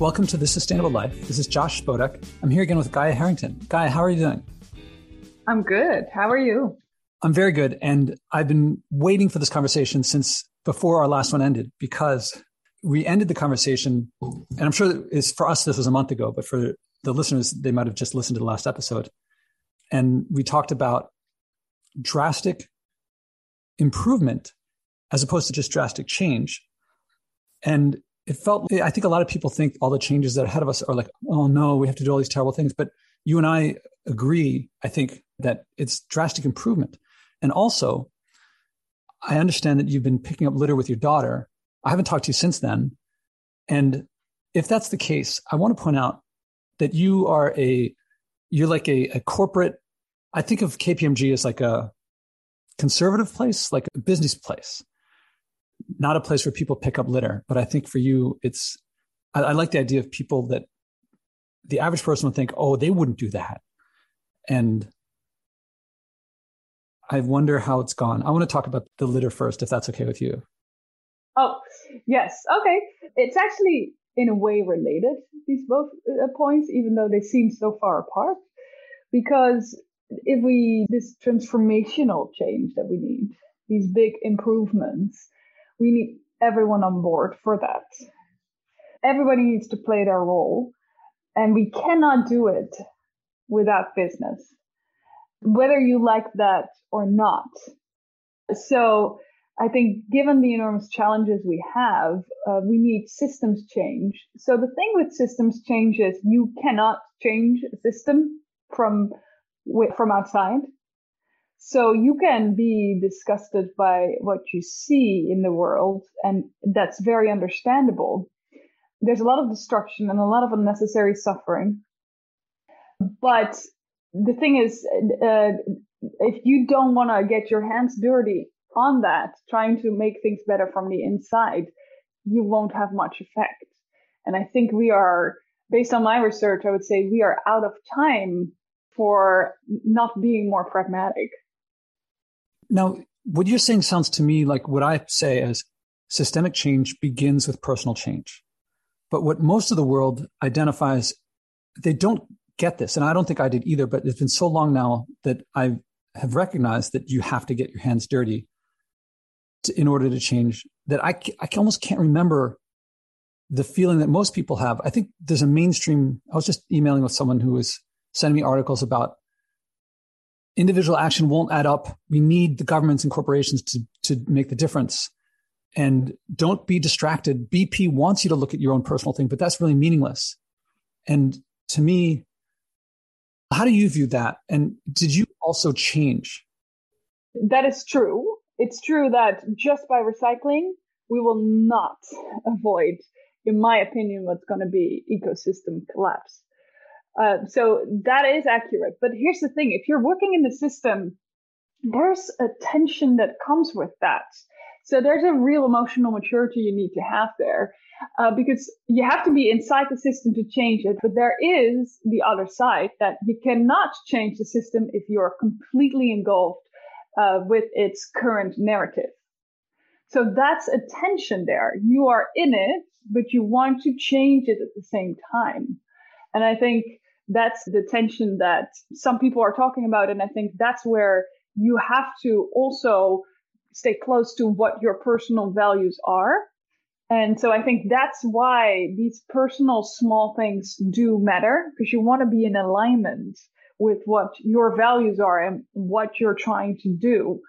Welcome to The Sustainable Life. This is Josh Spodek. I'm here again with Gaya Herrington. Gaya, how are you doing? I'm good. How are you? I'm very good. And I've been waiting for this conversation since before our last one ended because we ended the conversation, and I'm sure it's for us, this was a month ago, but for the listeners, they might have just listened to the last episode. And we talked about drastic improvement as opposed to just drastic change. And it felt, I think a lot of people think all the changes that are ahead of us are like, oh no, we have to do all these terrible things. But you and I agree, I think, that it's drastic improvement. And also, I understand that you've been picking up litter with your daughter. I haven't talked to you since then. And if that's the case, I want to point out that you are a, you're like a, a corporate, I think of KPMG as like a conservative place, like a business place, not a place where people pick up litter. But I think for you, it's, I, I like the idea of people that the average person would think, oh, they wouldn't do that. And I wonder how it's gone. I want to talk about the litter first, if that's okay with you. Oh, yes. Okay. It's actually in a way related, these both uh, points, even though they seem so far apart. Because if we, this transformational change that we need, these big improvements, we need everyone on board for that. Everybody needs to play their role, and we cannot do it without business whether you like that or not. So I think given the enormous challenges we have, uh, we need systems change. So the thing with systems change is you cannot change a system from from outside. So you can be disgusted by what you see in the world, and that's very understandable. There's a lot of destruction and a lot of unnecessary suffering. But the thing is, uh, if you don't want to get your hands dirty on that, trying to make things better from the inside, you won't have much effect. And I think we are, based on my research, I would say we are out of time for not being more pragmatic. Now, what you're saying sounds to me like what I say as systemic change begins with personal change. But what most of the world identifies, they don't get this. And I don't think I did either, but it's been so long now that I have recognized that you have to get your hands dirty to, in order to change that I, I almost can't remember the feeling that most people have. I think there's a mainstream. I was just emailing with someone who was sending me articles about individual action won't add up. We need the governments and corporations to, to make the difference. And don't be distracted. BP wants you to look at your own personal thing, but that's really meaningless. And to me, how do you view that? And did you also change? That is true. It's true that just by recycling, we will not avoid, in my opinion, what's going to be ecosystem collapse. Uh, so that is accurate. But here's the thing if you're working in the system, there's a tension that comes with that. So there's a real emotional maturity you need to have there uh, because you have to be inside the system to change it. But there is the other side that you cannot change the system if you're completely engulfed uh, with its current narrative. So that's a tension there. You are in it, but you want to change it at the same time. And I think that's the tension that some people are talking about. And I think that's where you have to also stay close to what your personal values are and so I think that's why these personal small things do matter because you want to be in alignment with what your values are and what you're trying to do.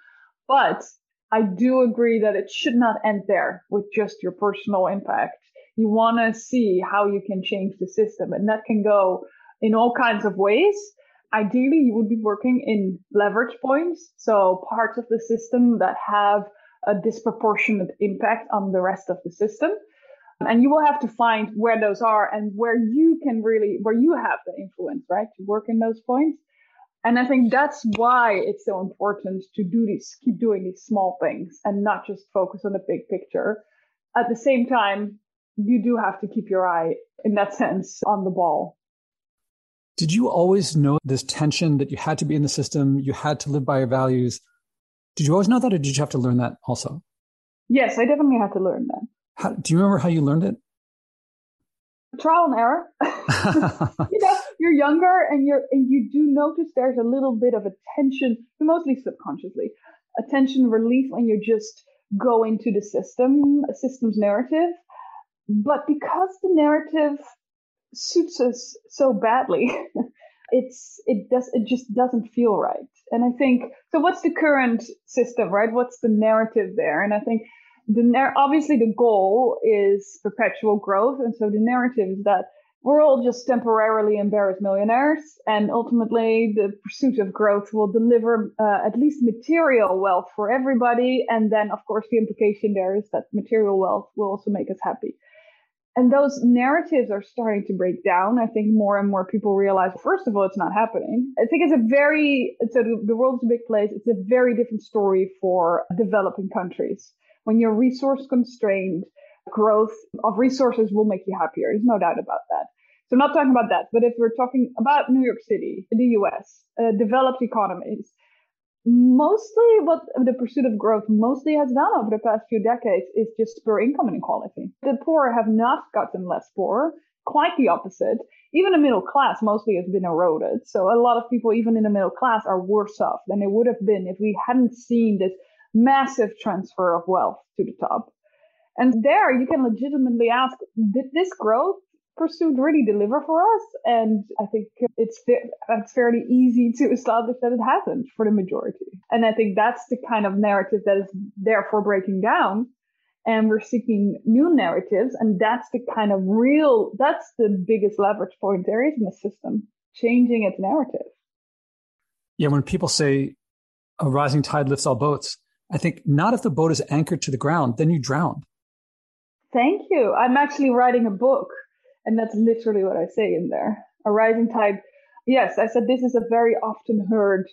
But I do agree that it should not end there with just your personal impact. You want to see how you can change the system and that can go in all kinds of ways. Ideally, you would be working in leverage points. So parts of the system that have a disproportionate impact on the rest of the system. And you will have to find where those are and where you can really, where you have the influence, right? To work in those points. And I think that's why it's so important to do these, keep doing these small things and not just focus on the big picture. At the same time, you do have to keep your eye in that sense on the ball. Did you always know this tension that you had to be in the system, you had to live by your values, did you always know that, or did you have to learn that also? Yes, I definitely had to learn that. How, do you remember how you learned it? trial and error. you know, you're younger and you're and you do notice there's a little bit of attention, mostly subconsciously, attention relief when you just go into the system, a system's narrative. But because the narrative suits us so badly, it's it does it just doesn't feel right. And I think so. What's the current system, right? What's the narrative there? And I think the obviously the goal is perpetual growth, and so the narrative is that we're all just temporarily embarrassed millionaires, and ultimately the pursuit of growth will deliver uh, at least material wealth for everybody, and then of course the implication there is that material wealth will also make us happy. And those narratives are starting to break down. I think more and more people realize, first of all, it's not happening. I think it's a very, so the world's a big place. It's a very different story for developing countries when you're resource constrained, growth of resources will make you happier. There's no doubt about that. So I'm not talking about that, but if we're talking about New York City, the US, uh, developed economies, mostly what the pursuit of growth mostly has done over the past few decades is just spur income inequality. The poor have not gotten less poor, quite the opposite. Even the middle class mostly has been eroded. So a lot of people, even in the middle class, are worse off than they would have been if we hadn't seen this massive transfer of wealth to the top. And there you can legitimately ask, did this growth pursuit really deliver for us? And I think it's, it's fairly easy to establish that it hasn't for the majority. And I think that's the kind of narrative that is therefore breaking down. And we're seeking new narratives. And that's the kind of real, that's the biggest leverage point there is in the system, changing its narrative. Yeah, when people say a rising tide lifts all boats, I think not if the boat is anchored to the ground, then you drown. Thank you. I'm actually writing a book, and that's literally what I say in there. A rising tide. Yes, I said this is a very often heard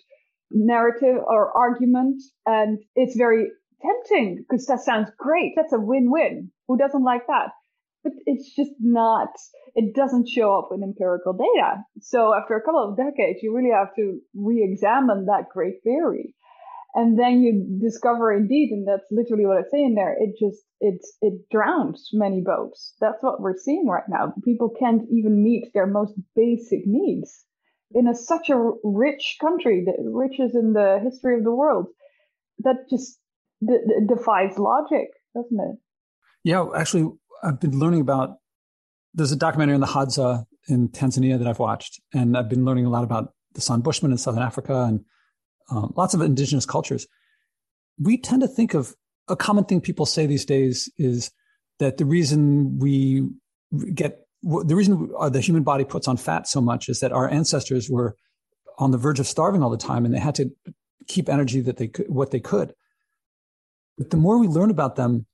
narrative or argument, and it's very tempting because that sounds great. That's a win-win. Who doesn't like that? But it's just not, it doesn't show up in empirical data. So after a couple of decades, you really have to re-examine that great theory and then you discover indeed and that's literally what i say in there it just it's it drowns many boats. That's what we're seeing right now. People can't even meet their most basic needs. In a, such a rich country the richest in the history of the world that just d- d- defies logic doesn't it? Yeah actually i've been learning about there's a documentary on the hadza in tanzania that i've watched and i've been learning a lot about the san bushmen in southern africa and um, lots of indigenous cultures, we tend to think of a common thing people say these days is that the reason we get the reason the human body puts on fat so much is that our ancestors were on the verge of starving all the time and they had to keep energy that they could what they could. But the more we learn about them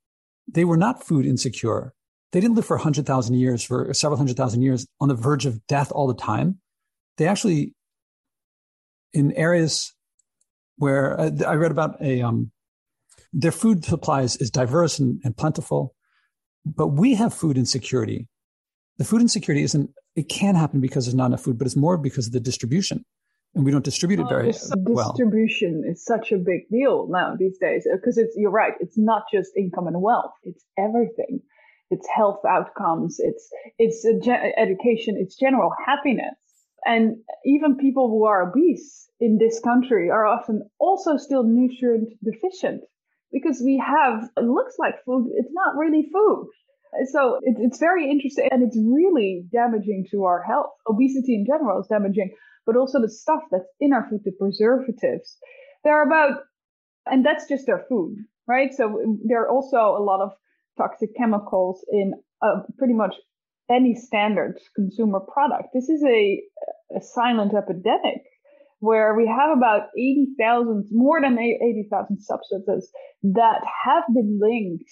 they were not food insecure. They didn't live for 100,000 years for several hundred thousand years on the verge of death all the time. They actually in areas where uh, I read about a um, their food supplies is diverse and, and plentiful, but we have food insecurity. The food insecurity isn't it can happen because there's not enough food, but it's more because of the distribution, and we don't distribute it very oh, well. Distribution is such a big deal now these days because it's you're right. It's not just income and wealth; it's everything. It's health outcomes. It's it's education. It's general happiness. And even people who are obese in this country are often also still nutrient deficient because we have, it looks like food, it's not really food. So it, it's very interesting and it's really damaging to our health. Obesity in general is damaging, but also the stuff that's in our food, the preservatives. There are about, and that's just our food, right? So there are also a lot of toxic chemicals in uh, pretty much any standard consumer product. This is a, a silent epidemic where we have about 80,000, more than 80,000 substances that have been linked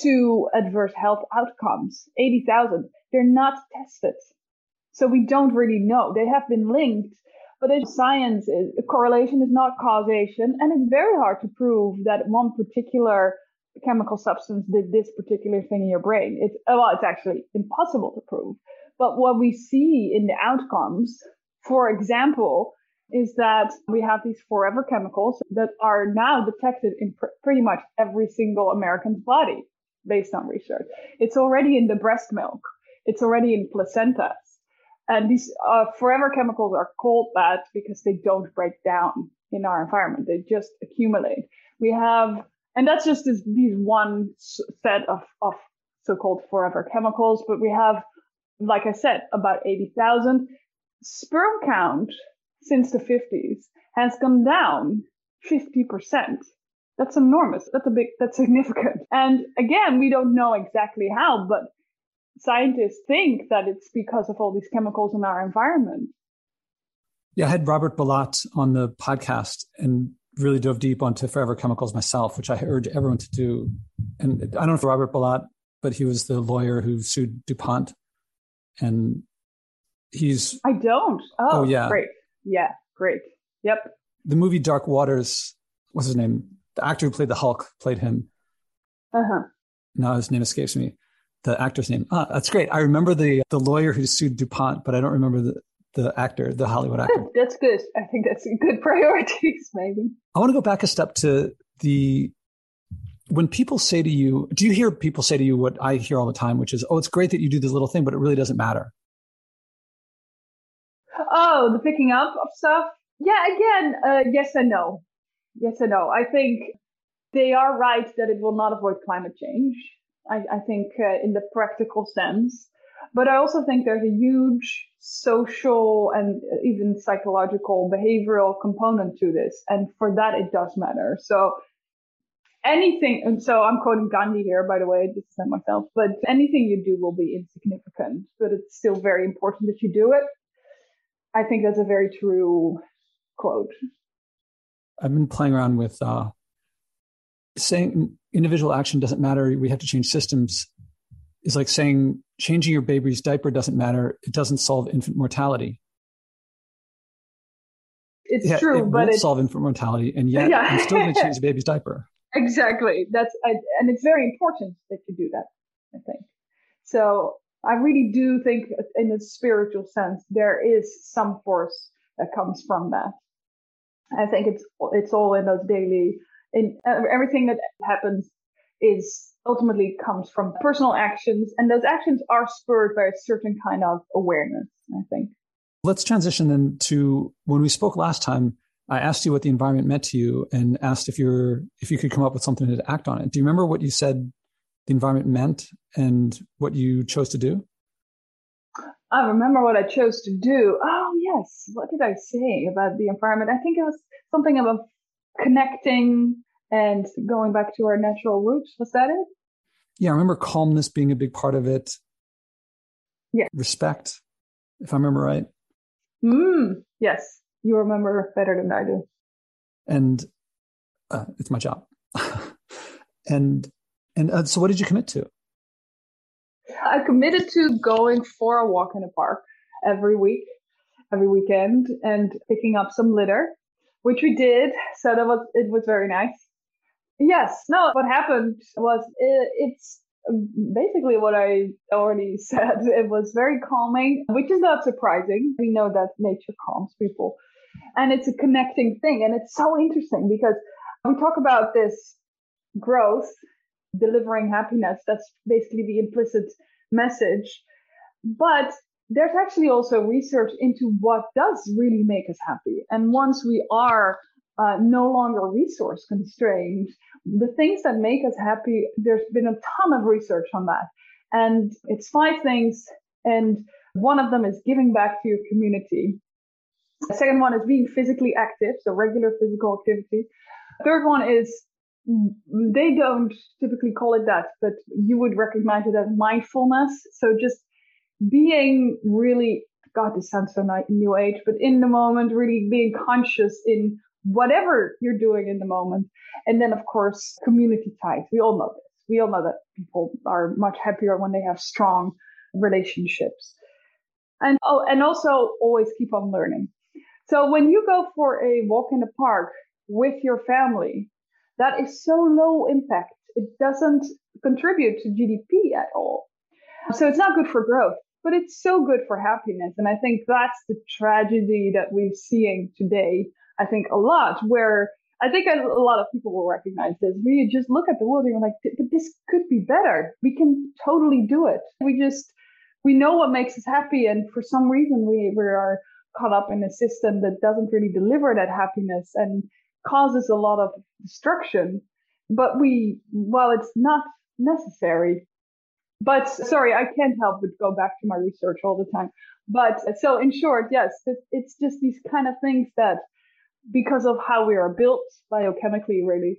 to adverse health outcomes. 80,000. They're not tested. So we don't really know. They have been linked, but in science correlation is not causation. And it's very hard to prove that one particular chemical substance did this particular thing in your brain. It's well, it's actually impossible to prove. But what we see in the outcomes, for example, is that we have these forever chemicals that are now detected in pr- pretty much every single American's body based on research. It's already in the breast milk. It's already in placentas. And these uh, forever chemicals are called that because they don't break down in our environment. They just accumulate. We have, and that's just this, these one set of, of so-called forever chemicals, but we have, like I said, about 80,000. Sperm count since the 50s has gone down 50%. That's enormous. That's a big, that's significant. And again, we don't know exactly how, but scientists think that it's because of all these chemicals in our environment. Yeah, I had Robert Bilott on the podcast and really dove deep onto forever chemicals myself, which I urge everyone to do. And I don't know if Robert Bilott, but he was the lawyer who sued DuPont. And he's. I don't. Oh, oh yeah. Great. Yeah, great. Yep. The movie Dark Waters, what's his name? The actor who played the Hulk played him. Uh huh. Now his name escapes me the actor's name. Ah, that's great. I remember the the lawyer who sued DuPont, but I don't remember the the actor, the Hollywood actor. Good. That's good. I think that's good priorities, maybe. I want to go back a step to the when people say to you, do you hear people say to you what I hear all the time, which is, "Oh, it's great that you do this little thing, but it really doesn't matter." Oh, the picking up of stuff. Yeah, again, uh, yes and no. Yes and no. I think they are right that it will not avoid climate change. I, I think, uh, in the practical sense. But I also think there's a huge social and even psychological behavioral component to this. And for that, it does matter. So anything, and so I'm quoting Gandhi here, by the way, this is not myself, but anything you do will be insignificant, but it's still very important that you do it. I think that's a very true quote. I've been playing around with uh, saying individual action doesn't matter. We have to change systems is like saying changing your baby's diaper doesn't matter. It doesn't solve infant mortality. It's yeah, true, it but it solve infant mortality, and yet yeah. I'm still going to change the baby's diaper. Exactly. That's I, and it's very important that you do that. I think so. I really do think, in a spiritual sense, there is some force that comes from that. I think it's it's all in those daily in everything that happens is ultimately comes from personal actions and those actions are spurred by a certain kind of awareness i think. Let's transition then to when we spoke last time i asked you what the environment meant to you and asked if you're if you could come up with something to act on it. Do you remember what you said the environment meant and what you chose to do? I remember what i chose to do. Oh yes. What did i say about the environment? I think it was something about connecting and going back to our natural roots. Was that it? Yeah, I remember calmness being a big part of it. Yeah. Respect, if I remember right. Mm, yes, you remember better than I do. And uh, it's my job. and and uh, so, what did you commit to? I committed to going for a walk in the park every week, every weekend, and picking up some litter which we did. So that was, it was very nice. Yes. No, what happened was it, it's um, basically what I already said. It was very calming, which is not surprising. We know that nature calms people and it's a connecting thing. And it's so interesting because we talk about this growth, delivering happiness. That's basically the implicit message. But there's actually also research into what does really make us happy. And once we are uh, no longer resource constrained, the things that make us happy, there's been a ton of research on that. And it's five things. And one of them is giving back to your community. The second one is being physically active, so regular physical activity. Third one is they don't typically call it that, but you would recognize it as mindfulness. So just being really, God, this sounds so new age, but in the moment, really being conscious in whatever you're doing in the moment. And then, of course, community ties. We all know this. We all know that people are much happier when they have strong relationships. And oh, and also always keep on learning. So when you go for a walk in the park with your family, that is so low impact. It doesn't contribute to GDP at all. So it's not good for growth but it's so good for happiness. And I think that's the tragedy that we're seeing today. I think a lot where I think a lot of people will recognize this. We just look at the world and you're like, but this could be better. We can totally do it. We just we know what makes us happy. And for some reason, we, we are caught up in a system that doesn't really deliver that happiness and causes a lot of destruction. But we, while it's not necessary, but sorry, I can't help but go back to my research all the time. But so in short, yes, it's just these kind of things that because of how we are built biochemically, really,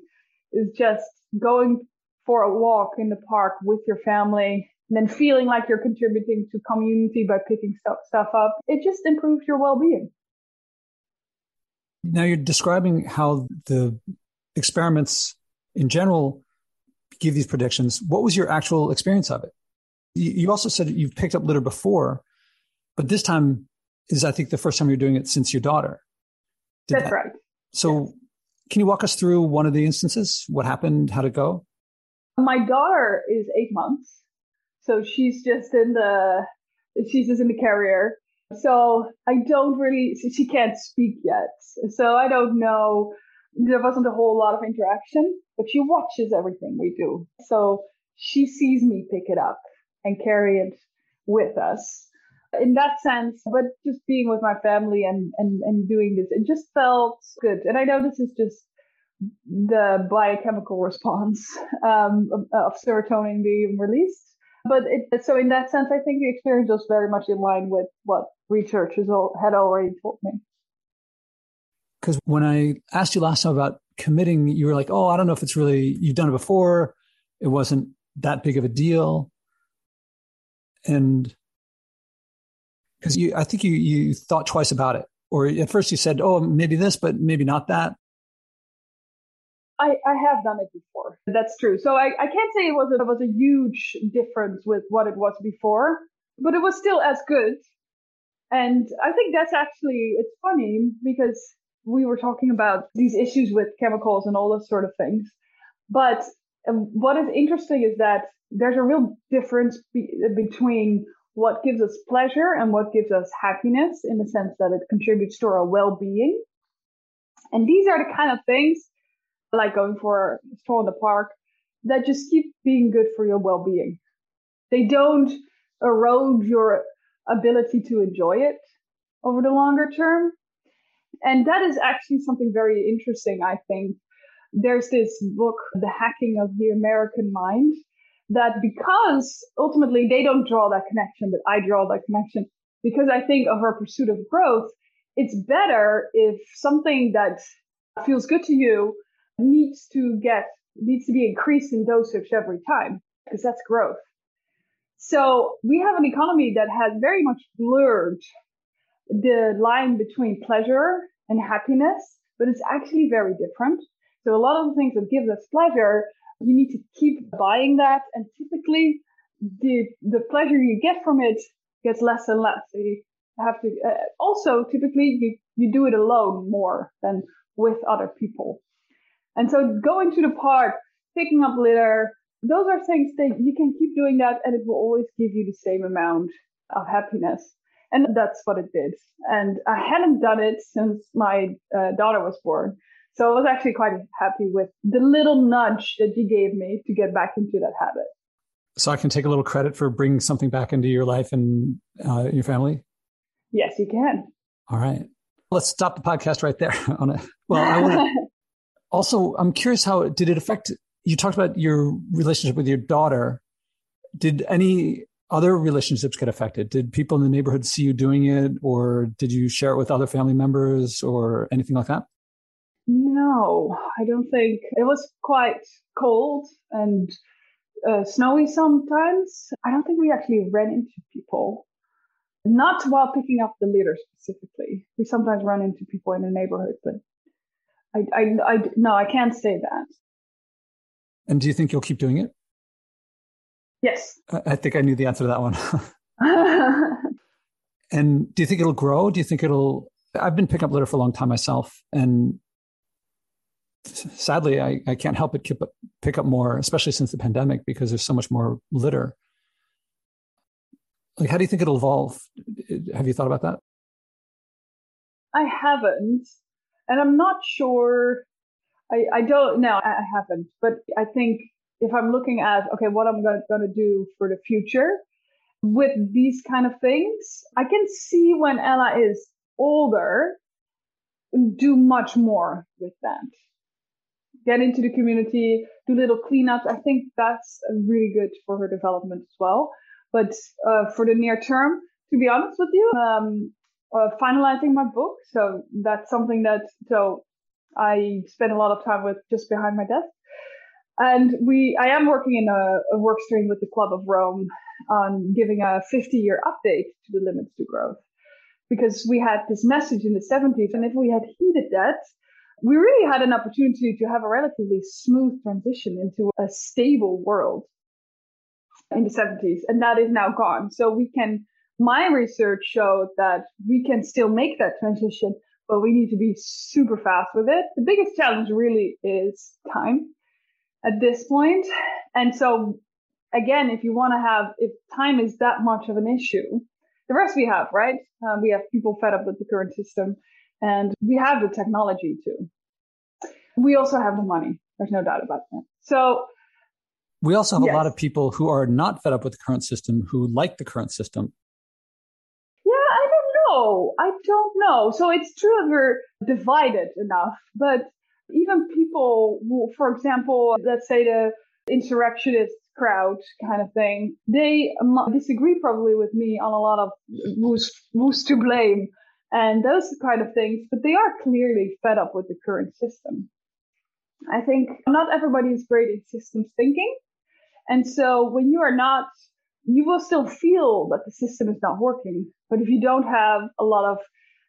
is just going for a walk in the park with your family, and then feeling like you're contributing to community by picking stuff, stuff up. It just improves your well-being. Now you're describing how the experiments in general give these predictions. What was your actual experience of it? You also said you've picked up litter before, but this time is, I think, the first time you're doing it since your daughter. Did That's that, right. So, yes. can you walk us through one of the instances? What happened? How'd it go? My daughter is eight months, so she's just in the she's just in the carrier. So I don't really she can't speak yet, so I don't know. There wasn't a whole lot of interaction, but she watches everything we do. So she sees me pick it up and carry it with us in that sense, but just being with my family and, and, and doing this, it just felt good. And I know this is just the biochemical response um, of, of, serotonin being released. But it, so in that sense, I think the experience was very much in line with what researchers had already told me. Because when I asked you last time about committing, you were like, "Oh, I don't know if it's really you've done it before. It wasn't that big of a deal." And because you, I think you you thought twice about it, or at first you said, "Oh, maybe this, but maybe not that." I, I have done it before. That's true. So I, I can't say it was a, it was a huge difference with what it was before, but it was still as good. And I think that's actually it's funny because we were talking about these issues with chemicals and all those sort of things. But um, what is interesting is that there's a real difference be- between what gives us pleasure and what gives us happiness in the sense that it contributes to our well-being. And these are the kind of things like going for a stroll in the park that just keep being good for your well-being. They don't erode your ability to enjoy it over the longer term. And that is actually something very interesting, I think. There's this book, The Hacking of the American Mind, that because ultimately they don't draw that connection, but I draw that connection because I think of our pursuit of growth. It's better if something that feels good to you needs to get, needs to be increased in dosage every time because that's growth. So we have an economy that has very much blurred the line between pleasure and happiness, but it's actually very different. So a lot of the things that give us pleasure you need to keep buying that. And typically the, the pleasure you get from it gets less and less. So you have to, uh, also typically you, you do it alone more than with other people. And so going to the park, picking up litter, those are things that you can keep doing that and it will always give you the same amount of happiness. And that's what it did. And I hadn't done it since my uh, daughter was born. So I was actually quite happy with the little nudge that you gave me to get back into that habit. So I can take a little credit for bringing something back into your life and uh, your family. Yes, you can. All right, let's stop the podcast right there. On a, well, I want to. also, I'm curious how did it affect? You talked about your relationship with your daughter. Did any other relationships get affected? Did people in the neighborhood see you doing it, or did you share it with other family members, or anything like that? No, I don't think it was quite cold and uh, snowy sometimes. I don't think we actually ran into people. Not while picking up the litter specifically. We sometimes run into people in the neighborhood, but I, I, I, no, I can't say that. And do you think you'll keep doing it? Yes. I think I knew the answer to that one. and do you think it'll grow? Do you think it'll? I've been picking up litter for a long time myself, and sadly, I, I can't help but pick up more, especially since the pandemic, because there's so much more litter. Like, how do you think it'll evolve? Have you thought about that? I haven't, and I'm not sure. I, I don't know. I haven't, but I think if I'm looking at okay, what I'm going to do for the future, with these kind of things. I can see when Ella is older, do much more with that. Get into the community, do little cleanups. I think that's really good for her development as well. But uh, for the near term, to be honest with you, um, uh, finalizing my book. So that's something that so I spend a lot of time with just behind my desk. And we, I am working in a, a work stream with the Club of Rome on giving a 50 year update to the limits to growth because we had this message in the 70s. And if we had heeded that, we really had an opportunity to have a relatively smooth transition into a stable world in the 70s. And that is now gone. So we can, my research showed that we can still make that transition, but we need to be super fast with it. The biggest challenge really is time at this point. And so again, if you want to have, if time is that much of an issue, the rest we have, right? Um, we have people fed up with the current system and we have the technology too. We also have the money. There's no doubt about that. So we also have yes. a lot of people who are not fed up with the current system who like the current system. Yeah, I don't know. I don't know. So it's true that we're divided enough, but even people who, for example, let's say the insurrectionist crowd kind of thing, they disagree probably with me on a lot of who's, who's to blame and those kind of things, but they are clearly fed up with the current system. I think not everybody is great in systems thinking. And so when you are not, you will still feel that the system is not working. But if you don't have a lot of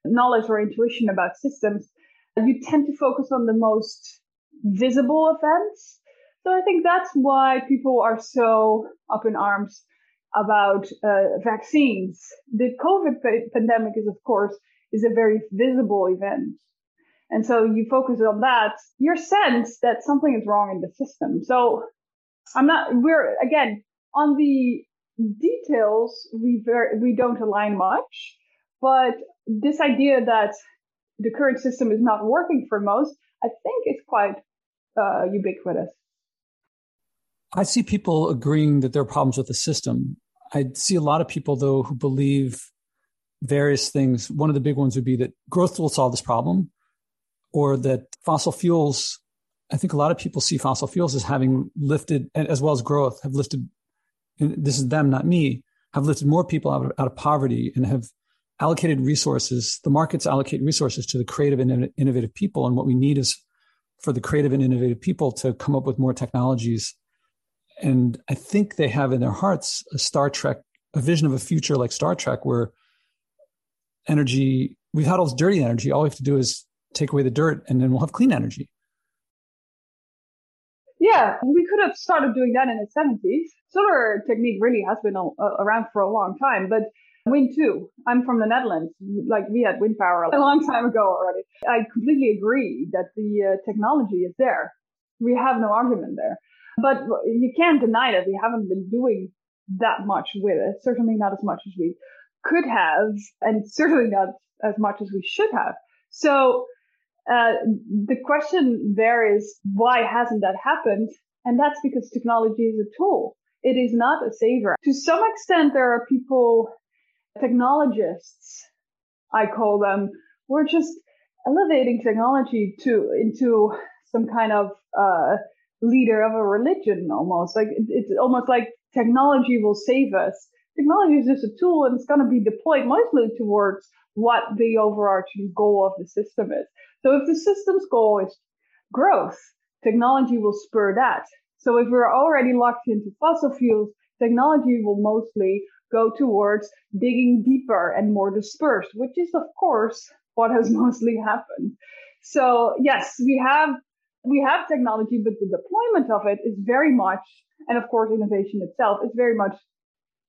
knowledge or intuition about systems, you tend to focus on the most visible events so I think that's why people are so up in arms about uh, vaccines. The COVID pa- pandemic is, of course, is a very visible event. And so you focus on that, your sense that something is wrong in the system. So I'm not, we're again on the details, we very, we don't align much, but this idea that the current system is not working for most, I think is quite uh, ubiquitous. I see people agreeing that there are problems with the system. I see a lot of people, though, who believe various things. One of the big ones would be that growth will solve this problem, or that fossil fuels. I think a lot of people see fossil fuels as having lifted, as well as growth, have lifted. this is them, not me. Have lifted more people out of, out of poverty and have allocated resources. The markets allocate resources to the creative and innovative people, and what we need is for the creative and innovative people to come up with more technologies and I think they have in their hearts a Star Trek, a vision of a future like Star Trek, where energy, we've had all this dirty energy. All we have to do is take away the dirt and then we'll have clean energy. Yeah, we could have started doing that in the 70s. Solar technique really has been around for a long time, but wind too. I'm from the Netherlands. Like we had wind power a long time ago already. I completely agree that the uh, technology is there. We have no argument there. But you can't deny that we haven't been doing that much with it. Certainly not as much as we could have, and certainly not as much as we should have. So uh, the question there is why hasn't that happened? And that's because technology is a tool. It is not a savior. To some extent, there are people, technologists, I call them, who are just elevating technology to into some kind of uh, leader of a religion almost. Like it's almost like technology will save us. Technology is just a tool and it's going to be deployed mostly towards what the overarching goal of the system is. So if the system's goal is growth, technology will spur that. So if we're already locked into fossil fuels, technology will mostly go towards digging deeper and more dispersed, which is of course what has mostly happened. So yes, we have we have technology, but the deployment of it is very much, and of course, innovation itself is very much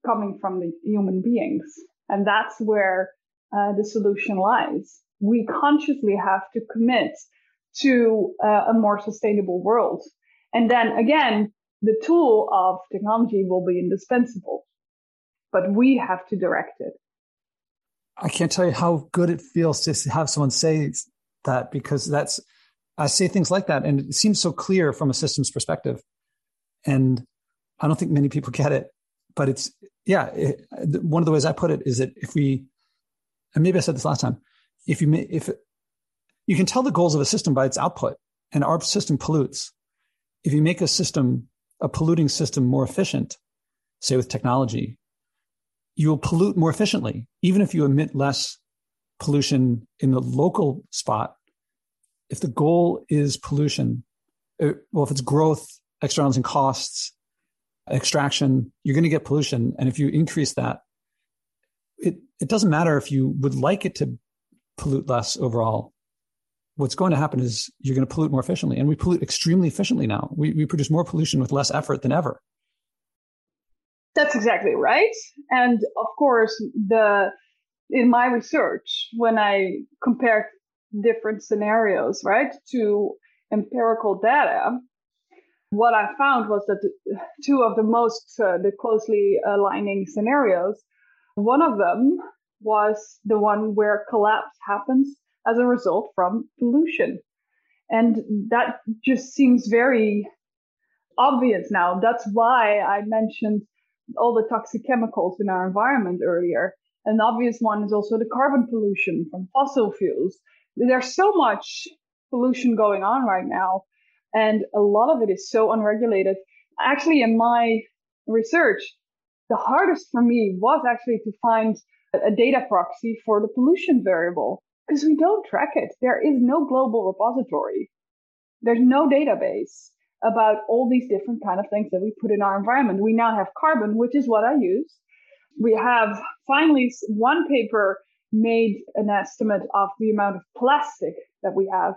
coming from the human beings. And that's where uh, the solution lies. We consciously have to commit to uh, a more sustainable world. And then again, the tool of technology will be indispensable, but we have to direct it. I can't tell you how good it feels to have someone say that because that's I say things like that, and it seems so clear from a systems perspective. And I don't think many people get it, but it's yeah, it, one of the ways I put it is that if we, and maybe I said this last time, if you if you can tell the goals of a system by its output, and our system pollutes. If you make a system, a polluting system, more efficient, say with technology, you will pollute more efficiently, even if you emit less pollution in the local spot. If the goal is pollution, uh, well, if it's growth, externals and costs, extraction, you're going to get pollution. And if you increase that, it, it doesn't matter if you would like it to pollute less overall. What's going to happen is you're going to pollute more efficiently. And we pollute extremely efficiently now. We, we produce more pollution with less effort than ever. That's exactly right. And of course, the in my research, when I compared different scenarios, right, to empirical data, what I found was that two of the most uh, the closely aligning scenarios, one of them was the one where collapse happens as a result from pollution. And that just seems very obvious now. That's why I mentioned all the toxic chemicals in our environment earlier. An obvious one is also the carbon pollution from fossil fuels. There's so much pollution going on right now and a lot of it is so unregulated. Actually, in my research, the hardest for me was actually to find a data proxy for the pollution variable because we don't track it. There is no global repository. There's no database about all these different kind of things that we put in our environment. We now have carbon, which is what I use. We have finally one paper made an estimate of the amount of plastic that we have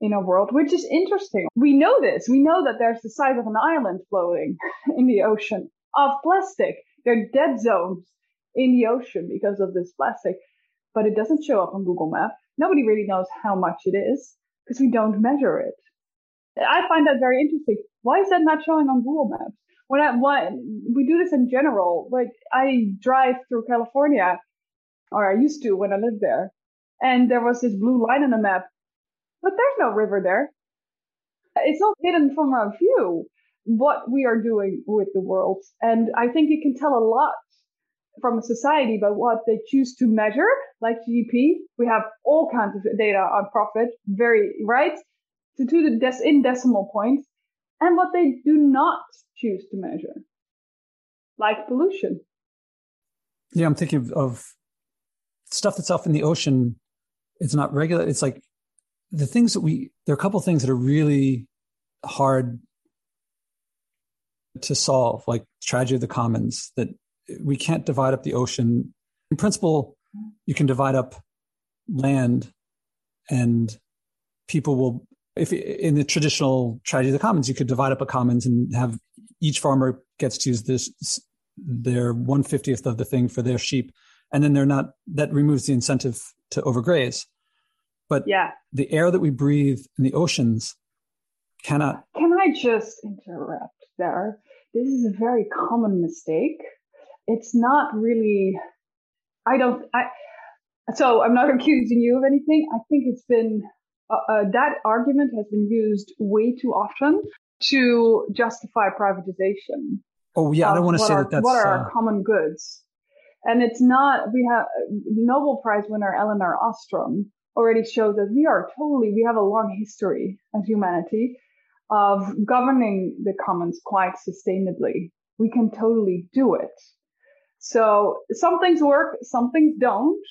in our world, which is interesting. We know this. We know that there's the size of an island floating in the ocean of plastic. There are dead zones in the ocean because of this plastic, but it doesn't show up on Google Maps. Nobody really knows how much it is because we don't measure it. I find that very interesting. Why is that not showing on Google Maps? When I, when we do this in general, like I drive through California, or I used to when I lived there, and there was this blue line on the map but there's no river there. It's not hidden from our view what we are doing with the world. And I think you can tell a lot from a society by what they choose to measure, like GDP. We have all kinds of data on profit, very right, to, to the des- in decimal points, and what they do not choose to measure, like pollution. Yeah, I'm thinking of, of stuff that's off in the ocean. It's not regular. It's like the things that we there are a couple of things that are really hard to solve, like tragedy of the commons, that we can't divide up the ocean. In principle, you can divide up land and people will if in the traditional tragedy of the commons you could divide up a commons and have each farmer gets to use this their 150th of the thing for their sheep and then they're not that removes the incentive to overgraze but yeah. the air that we breathe in the oceans cannot. Can I just interrupt there? This is a very common mistake. It's not really. I don't. I. So I'm not accusing you of anything. I think it's been uh, uh, that argument has been used way too often to justify privatization. Oh yeah, I don't want to say that that's what are uh, our common goods, and it's not. We have Nobel Prize winner Elinor Ostrom already shows that we are totally, we have a long history as humanity of governing the commons quite sustainably. We can totally do it. So some things work, some things don't.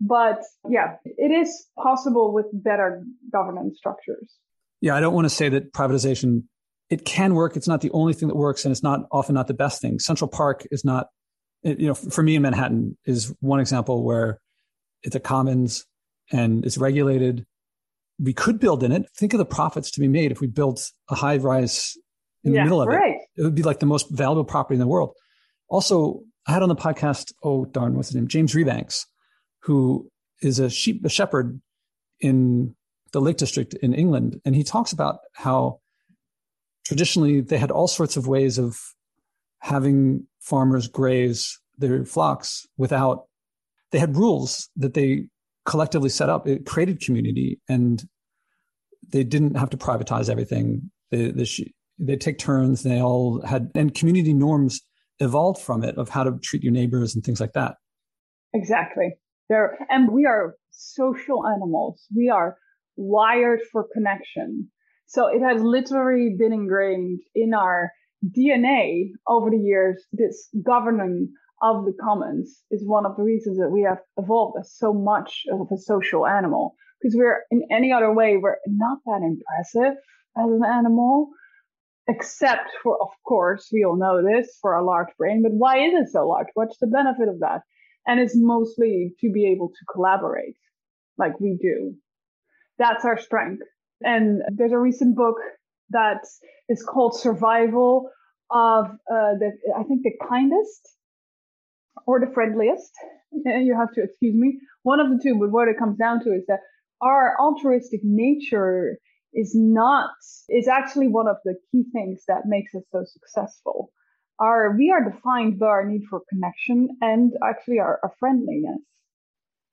But yeah, it is possible with better governance structures. Yeah, I don't want to say that privatization it can work. It's not the only thing that works, and it's not often not the best thing. Central Park is not, you know, for me in Manhattan is one example where it's a commons and it's regulated. We could build in it. Think of the profits to be made if we built a high rise in yeah, the middle of right. it. It would be like the most valuable property in the world. Also, I had on the podcast, oh darn, what's his name? James Rebanks, who is a sheep a shepherd in the Lake District in England, and he talks about how traditionally they had all sorts of ways of having farmers graze their flocks without they had rules that they collectively set up, it created community and they didn't have to privatize everything. They, they, they take turns. They all had, and community norms evolved from it of how to treat your neighbors and things like that. Exactly. There, and we are social animals. We are wired for connection. So it has literally been ingrained in our DNA over the years. This governing of the commons is one of the reasons that we have evolved as so much of a social animal. Because we're in any other way, we're not that impressive as an animal, except for, of course, we all know this for a large brain. But why is it so large? What's the benefit of that? And it's mostly to be able to collaborate like we do. That's our strength. And there's a recent book that is called Survival of uh, the, I think the kindest or the friendliest. You have to excuse me. One of the two, but what it comes down to is that our altruistic nature is not, is actually one of the key things that makes us so successful. Our, we are defined by our need for connection and actually our, our friendliness.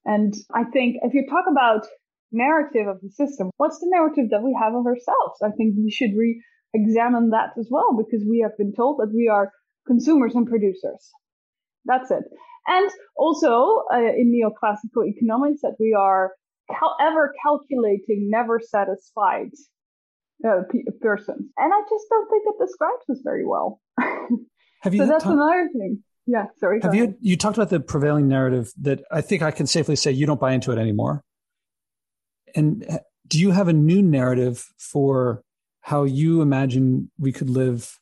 And I think if you talk about narrative of the system, what's the narrative that we have of ourselves? I think we should re-examine that as well because we have been told that we are consumers and producers. That's it. And also uh, in neoclassical economics that we are cal- ever calculating, never satisfied uh, p- persons. And I just don't think it describes us very well. Have you so that's another thing. Yeah, sorry. Have you you talked about the prevailing narrative that I think I can safely say you don't buy into it anymore. And do you have a new narrative for how you imagine we could live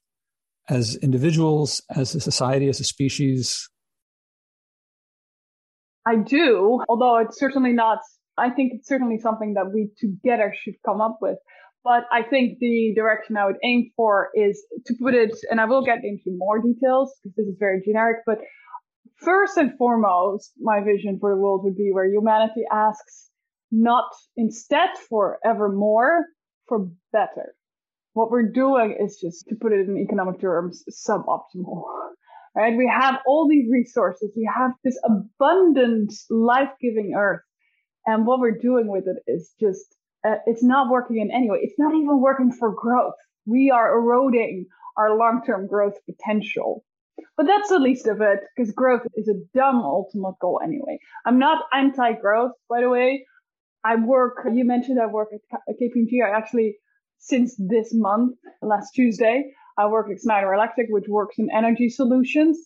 as individuals, as a society, as a species? I do, although it's certainly not I think it's certainly something that we together should come up with. But I think the direction I would aim for is to put it, and I will get into more details because this is very generic, but first and foremost, my vision for the world would be where humanity asks not instead for ever more, for better. What we're doing is just, to put it in economic terms, suboptimal. Right? We have all these resources. We have this abundant, life-giving earth and what we're doing with it is just, uh, it's not working in any way. It's not even working for growth. We are eroding our long-term growth potential. But that's the least of it, because growth is a dumb ultimate goal anyway. I'm not anti-growth, by the way. I work, you mentioned I work at KPMG. I actually, since this month, last Tuesday, I work at Schneider Electric, which works in energy solutions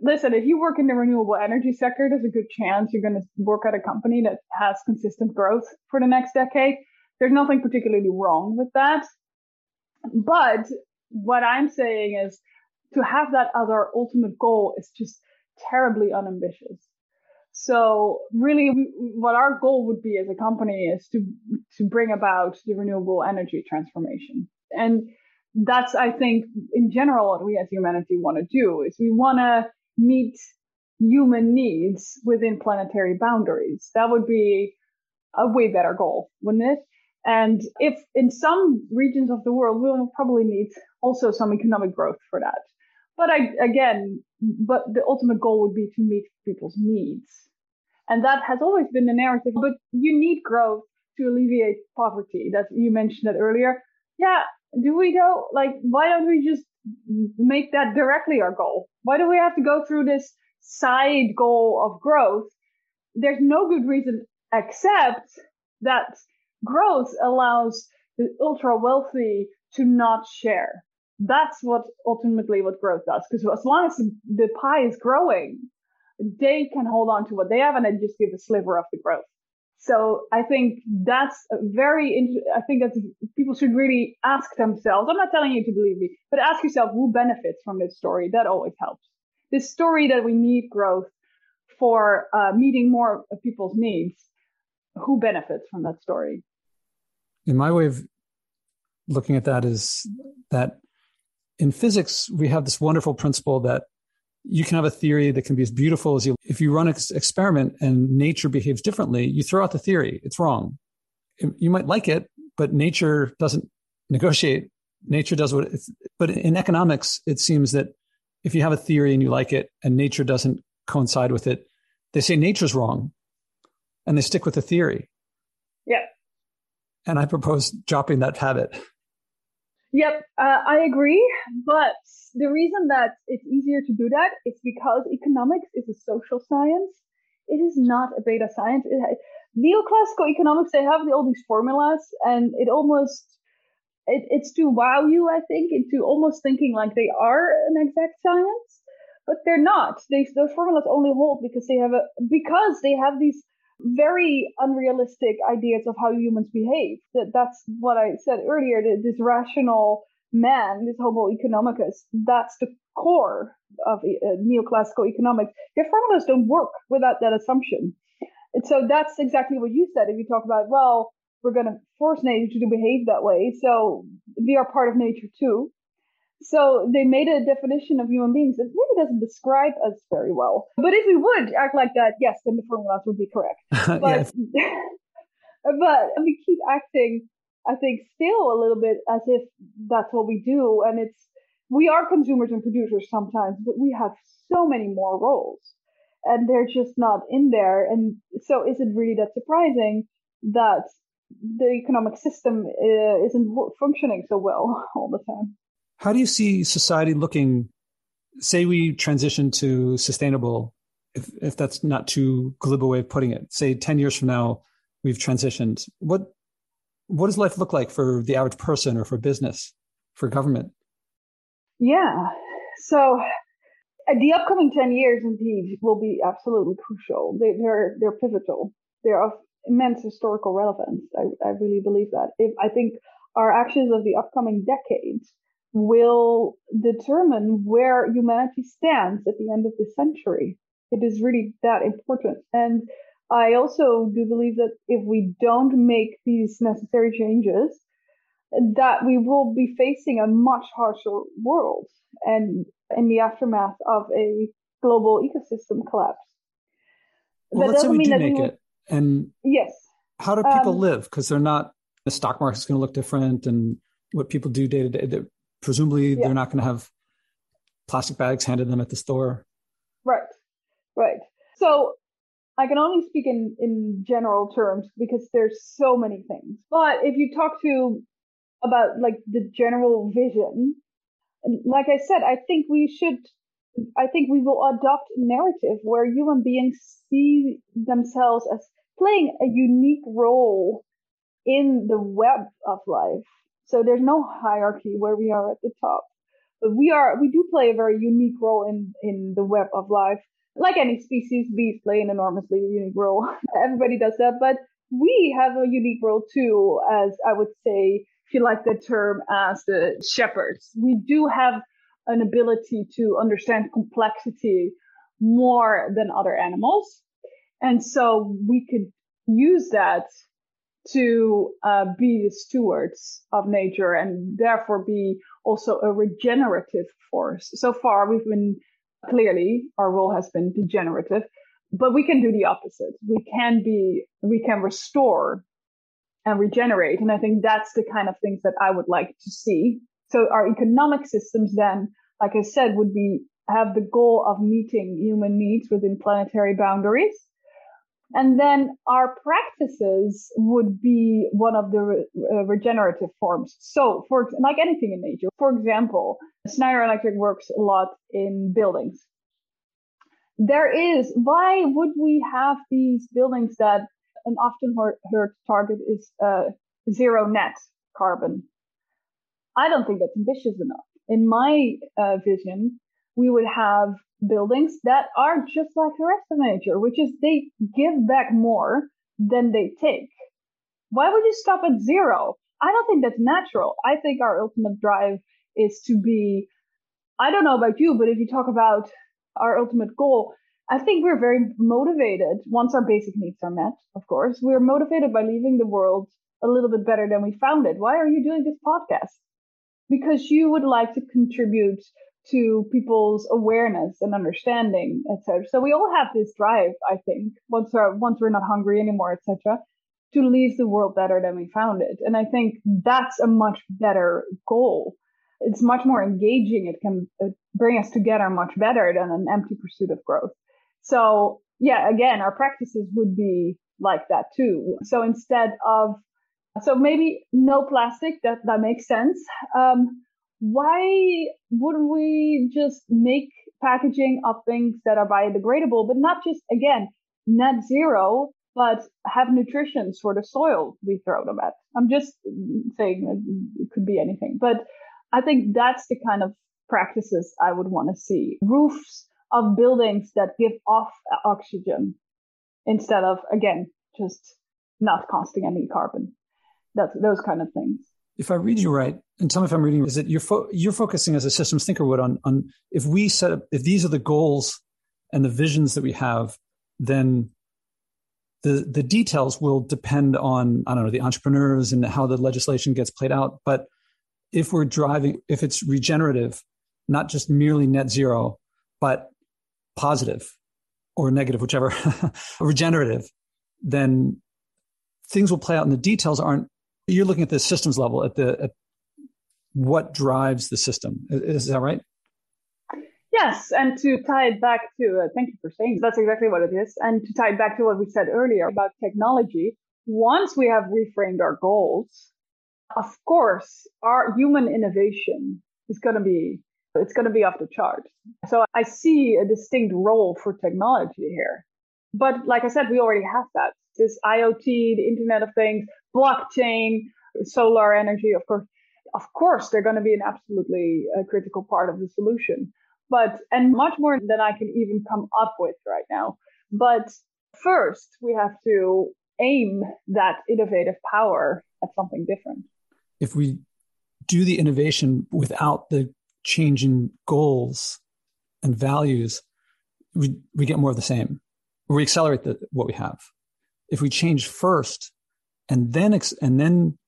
listen, if you work in the renewable energy sector, there's a good chance you're going to work at a company that has consistent growth for the next decade. There's nothing particularly wrong with that. But what I'm saying is to have that as our ultimate goal is just terribly unambitious. So really what our goal would be as a company is to, to bring about the renewable energy transformation. And that's, I think, in general, what we as humanity want to do is we want to meet human needs within planetary boundaries. That would be a way better goal, wouldn't it? And if in some regions of the world, we'll probably need also some economic growth for that. But I, again, but the ultimate goal would be to meet people's needs. And that has always been the narrative, but you need growth to alleviate poverty. That you mentioned that earlier. Yeah. Do we go like, why don't we just make that directly our goal? Why do we have to go through this side goal of growth? There's no good reason except that growth allows the ultra wealthy to not share. That's what ultimately what growth does. Because as long as the pie is growing, they can hold on to what they have and then just give a sliver of the growth. So I think that's very, I think that people should really ask themselves. I'm not telling you to believe me, but ask yourself who benefits from this story. That always helps. This story that we need growth for uh, meeting more of people's needs. Who benefits from that story? In my way of looking at that is that in physics, we have this wonderful principle that you can have a theory that can be as beautiful as you. If you run an experiment and nature behaves differently, you throw out the theory. It's wrong. You might like it, but nature doesn't negotiate. Nature does what it's, but in economics, it seems that if you have a theory and you like it and nature doesn't coincide with it, they say nature's wrong and they stick with the theory. Yeah. And I propose dropping that habit. Yep, uh, I agree. But the reason that it's easier to do that is because economics is a social science. It is not a beta science. It, neoclassical economics, they have all these formulas and it almost, it, it's to wow you, I think, into almost thinking like they are an exact science, but they're not. They, those formulas only hold because they have a, because they have these very unrealistic ideas of how humans behave. That that's what I said earlier. This rational man, this Homo economicus, that's the core of uh, neoclassical economics. Their formulas don't work without that assumption. And so that's exactly what you said. If you talk about, well, we're going to force nature to behave that way, so we are part of nature too. So they made a definition of human beings that really doesn't describe us very well. But if we would act like that, yes, then the formulas would be correct. But, but we keep acting, I think, still a little bit as if that's what we do. And it's, we are consumers and producers sometimes, but we have so many more roles and they're just not in there. And so is it really that surprising that the economic system uh, isn't functioning so well all the time? How do you see society looking? Say we transition to sustainable, if, if that's not too glib a way of putting it. Say 10 years from now, we've transitioned. What, what does life look like for the average person or for business, for government? Yeah. So uh, the upcoming 10 years indeed will be absolutely crucial. They, are they're pivotal. They're of immense historical relevance. I, I really believe that. If I think our actions of the upcoming decades will determine where humanity stands at the end of the century. It is really that important. And I also do believe that if we don't make these necessary changes, that we will be facing a much harsher world and in the aftermath of a global ecosystem collapse. Well, that let's say we do make it. And yes, how do people um, live? Because they're not. The stock market's going to look different, and what people do day to day presumably yeah. they're not going to have plastic bags handed them at the store. Right, right. So I can only speak in, in general terms because there's so many things. But if you talk to about like the general vision, like I said, I think we should, I think we will adopt a narrative where human beings see themselves as playing a unique role in the web of life so there's no hierarchy where we are at the top. But we are, we do play a very unique role in, in the web of life. Like any species, bees play an enormously unique role. Everybody does that, but we have a unique role too, as I would say, if you like the term, as the shepherds. We do have an ability to understand complexity more than other animals. And so we could use that to uh, be the stewards of nature and therefore be also a regenerative force. So far, we've been clearly our role has been degenerative, but we can do the opposite. We can be, we can restore and regenerate. And I think that's the kind of things that I would like to see. So our economic systems then, like I said, would be have the goal of meeting human needs within planetary boundaries and then our practices would be one of the re- uh, regenerative forms. So, for like anything in nature, for example, Schneider Electric works a lot in buildings. There is why would we have these buildings that an often heard target is uh, zero net carbon? I don't think that's ambitious enough. In my uh, vision, we would have buildings that are just like the rest of nature, which is they give back more than they take. Why would you stop at zero? I don't think that's natural. I think our ultimate drive is to be, I don't know about you, but if you talk about our ultimate goal, I think we're very motivated once our basic needs are met, of course. We're motivated by leaving the world a little bit better than we found it. Why are you doing this podcast? Because you would like to contribute to people's awareness and understanding, etc. So we all have this drive, I think, once we're once we're not hungry anymore, etc., to leave the world better than we found it. And I think that's a much better goal. It's much more engaging. It can bring us together much better than an empty pursuit of growth. So yeah, again, our practices would be like that too. So instead of So maybe no plastic. That that makes sense. Um, why wouldn't we just make packaging of things that are biodegradable, but not just again net zero, but have nutrition for the soil we throw them at? I'm just saying it could be anything, but I think that's the kind of practices I would want to see. Roofs of buildings that give off oxygen instead of again just not costing any carbon. That's those kind of things. If I read you right, and tell me if I'm reading, is that you're fo- you're focusing as a systems thinker would on on if we set up if these are the goals and the visions that we have, then the the details will depend on I don't know the entrepreneurs and how the legislation gets played out. But if we're driving, if it's regenerative, not just merely net zero, but positive or negative, whichever, regenerative, then things will play out and the details aren't you're looking at the systems level at the at what drives the system. Is, that right? Yes and to tie it back to uh, thank you for saying that's exactly what it is. And to tie it back to what we said earlier about technology once we have reframed our goals of course our human innovation is going to be it's going to be off the charts. So i see a distinct role for technology here. But like i said we already have that this IoT, the Internet of Things, blockchain, solar energy, of course. Of course, they're going to be an absolutely uh, critical part of the solution, but and much more than I can even come up with right now. But first, we have to aim that innovative power at something different. If we do the innovation without the change in goals and values, we, we get more of the same. We accelerate the, what we have if we change first and then ex- and then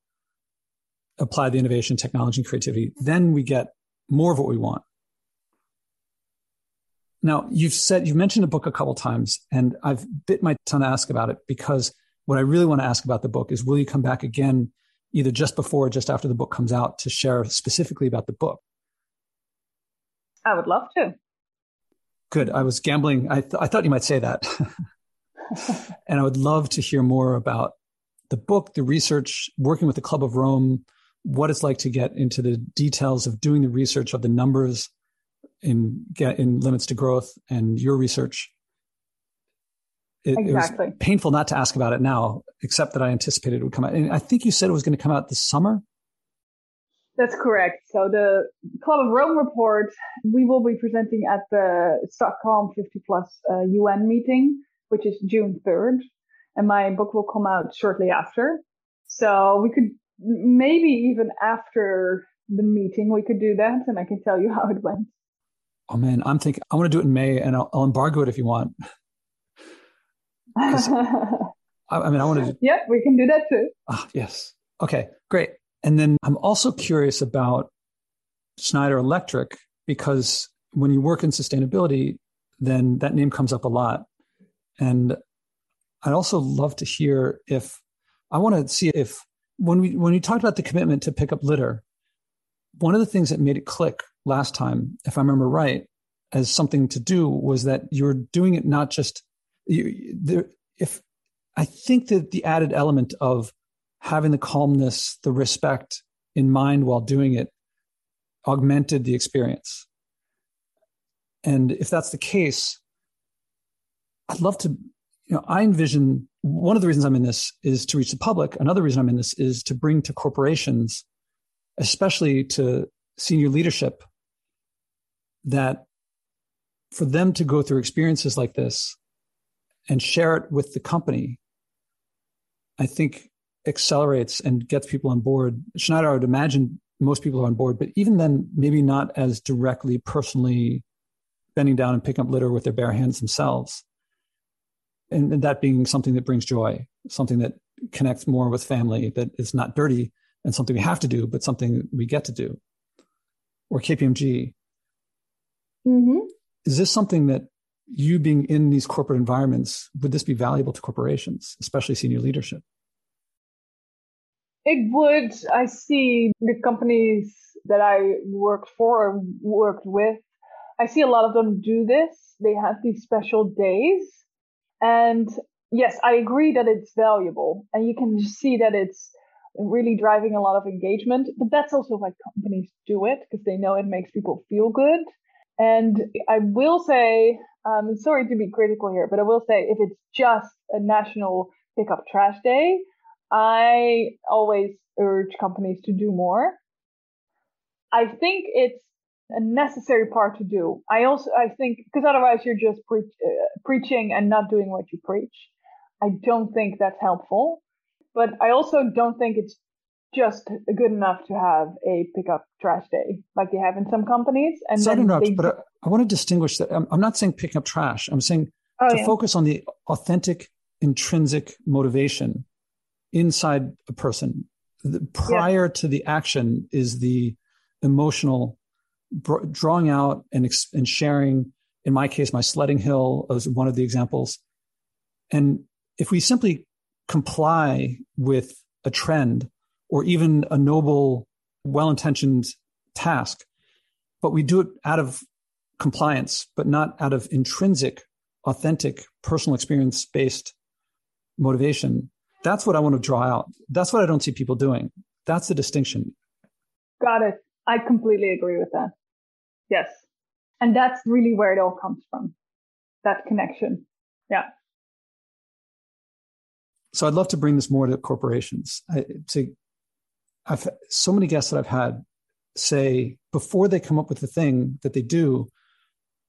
apply the innovation, technology, and creativity, then we get more of what we want. Now, you've said you've mentioned a book a couple times, and I've bit my tongue to ask about it because what I really want to ask about the book is will you come back again, either just before or just after the book comes out, to share specifically about the book? I would love to. Good. I was gambling. I, th- I thought you might say that. and I would love to hear more about the book, the research, working with the Club of Rome, what it's like to get into the details of doing the research of the numbers in in limits to growth and your research. It, exactly. it was painful not to ask about it now, except that I anticipated it would come out. And I think you said it was going to come out this summer. That's correct. So the Club of Rome report, we will be presenting at the Stockholm 50 plus uh, UN meeting which is June 3rd. And my book will come out shortly after. So we could maybe even after the meeting, we could do that and I can tell you how it went. Oh man, I'm thinking I want to do it in May and I'll, I'll embargo it if you want. I, mean, I want to. Do... Yep, we can do that too. Ah, yes. Okay, great. And then I'm also curious about Schneider Electric because when you work in sustainability, then that name comes up a lot. And I'd also love to hear if I want to see if when we when we talked about the commitment to pick up litter, one of the things that made it click last time, if I remember right, as something to do was that you're doing it not just you, there, if I think that the added element of having the calmness, the respect in mind while doing it augmented the experience. And if that's the case, I'd love to, you know, I envision one of the reasons I'm in this is to reach the public. Another reason I'm in this is to bring to corporations, especially to senior leadership, that for them to go through experiences like this and share it with the company, I think accelerates and gets people on board. Schneider, I would imagine most people are on board, but even then, maybe not as directly, personally bending down and picking up litter with their bare hands themselves and, and that being something that brings joy, something that connects more with family, that is not dirty and something we have to do, but something we get to do. Or KPMG. Mm-hmm. Is this something that you being in these corporate environments, would this be valuable to corporations, especially senior leadership? It would. I see the companies that I worked for or worked with, I see a lot of them do this. They have these special days and yes, I agree that it's valuable and you can see that it's really driving a lot of engagement. But that's also why companies do it because they know it makes people feel good. And I will say, um, sorry to be critical here, but I will say if it's just a national pick up trash day, I always urge companies to do more. I think it's a necessary part to do. I also I think because otherwise you're just pre- uh, preaching and not doing what you preach. I don't think that's helpful. But I also don't think it's just good enough to have a pickup trash day like they have in some companies. And so then I they... but I, I, want to distinguish that. I'm, I'm, not saying pick up trash. I'm saying oh, to yeah. focus on the authentic, intrinsic motivation inside a person. The, prior yeah. to the action is the emotional drawing out and, and sharing. In my case, my sledding hill was one of the examples. And if we simply comply with a trend or even a noble, well intentioned task, but we do it out of compliance, but not out of intrinsic, authentic, personal experience based motivation. That's what I want to draw out. That's what I don't see people doing. That's the distinction. Got it. I completely agree with that. Yes. And that's really where it all comes from. That connection. Yeah. So I'd love to bring this more to corporations. I, to, I've so many guests that I've had say before they come up with the thing that they do,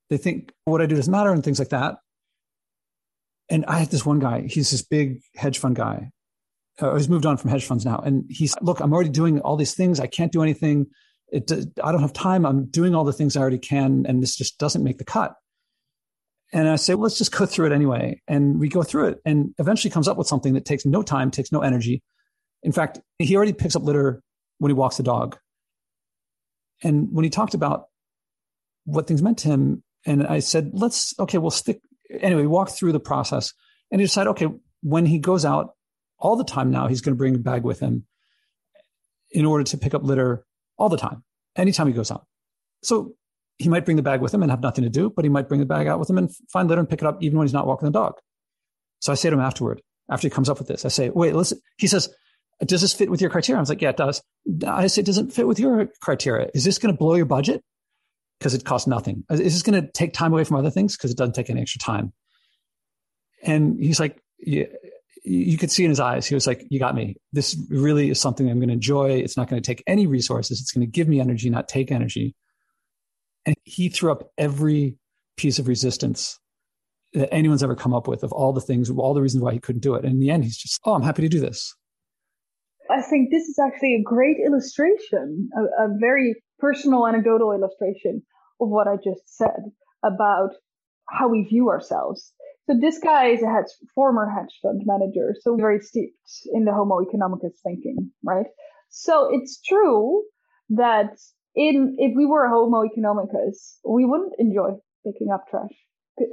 they think what I do doesn't matter and things like that. And I had this one guy. He's this big hedge fund guy. Uh, he's moved on from hedge funds now, and he's look. I'm already doing all these things. I can't do anything it, I don't have time. I'm doing all the things I already can, and this just doesn't make the cut. And I say, well, let's just go through it anyway. And we go through it and eventually comes up with something that takes no time, takes no energy. In fact, he already picks up litter when he walks the dog. And when he talked about what things meant to him, and I said, let's, okay, we'll stick. Anyway, we walked through the process and he decided, okay, when he goes out all the time now, he's going to bring a bag with him in order to pick up litter all the time, anytime he goes out. So he might bring the bag with him and have nothing to do, but he might bring the bag out with him and find litter and pick it up even when he's not walking the dog. So I say to him afterward, after he comes up with this, I say, wait, listen. He says, does this fit with your criteria? I was like, yeah, it does. I say, it does it fit with your criteria? Is this going to blow your budget? Because it costs nothing. Is this going to take time away from other things? Because it doesn't take any extra time. And he's like, yeah, you could see in his eyes, he was like, You got me. This really is something I'm going to enjoy. It's not going to take any resources. It's going to give me energy, not take energy. And he threw up every piece of resistance that anyone's ever come up with of all the things, all the reasons why he couldn't do it. And in the end, he's just, Oh, I'm happy to do this. I think this is actually a great illustration, a, a very personal anecdotal illustration of what I just said about how we view ourselves so this guy is a hedge, former hedge fund manager, so very steeped in the Homo economicus thinking, right? So it's true that in if we were Homo economicus, we wouldn't enjoy picking up trash,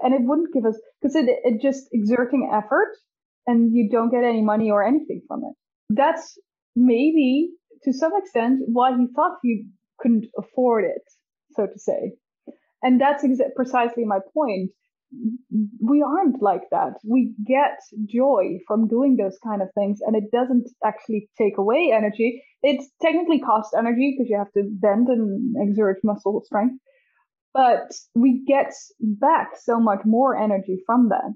and it wouldn't give us because it it just exerting effort, and you don't get any money or anything from it. That's maybe to some extent why he thought he couldn't afford it, so to say, and that's exa- precisely my point we aren't like that. We get joy from doing those kind of things, and it doesn't actually take away energy. It technically costs energy because you have to bend and exert muscle strength, but we get back so much more energy from that.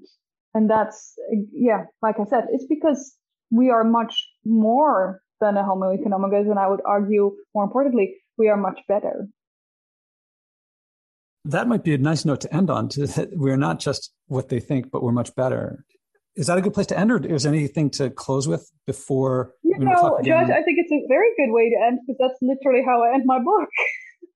And that's, yeah, like I said, it's because we are much more than a Homo economicus, and I would argue, more importantly, we are much better that might be a nice note to end on. To that we're not just what they think, but we're much better. Is that a good place to end, or is there anything to close with before? You know, Josh, I think it's a very good way to end because that's literally how I end my book.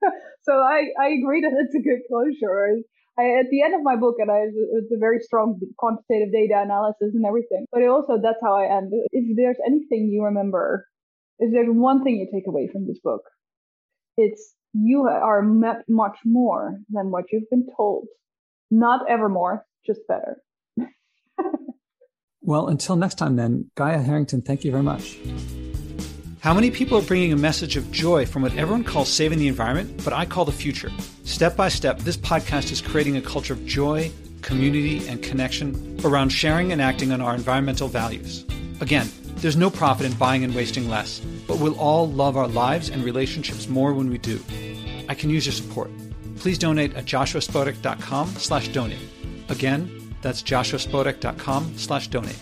so I, I agree that it's a good closure. I, at the end of my book, and I, it's a very strong quantitative data analysis and everything. But also, that's how I end. If there's anything you remember, if there's one thing you take away from this book, it's you are much more than what you've been told. Not ever more, just better. well, until next time, then, Gaya Herrington, thank you very much. How many people are bringing a message of joy from what everyone calls saving the environment, but I call the future? Step by step, this podcast is creating a culture of joy, community, and connection around sharing and acting on our environmental values. Again, There's no profit in buying and wasting less, but we'll all love our lives and relationships more when we do. I can use your support. Please donate at joshuaspodek.com slash donate. Again, that's joshuaspodek.com slash donate.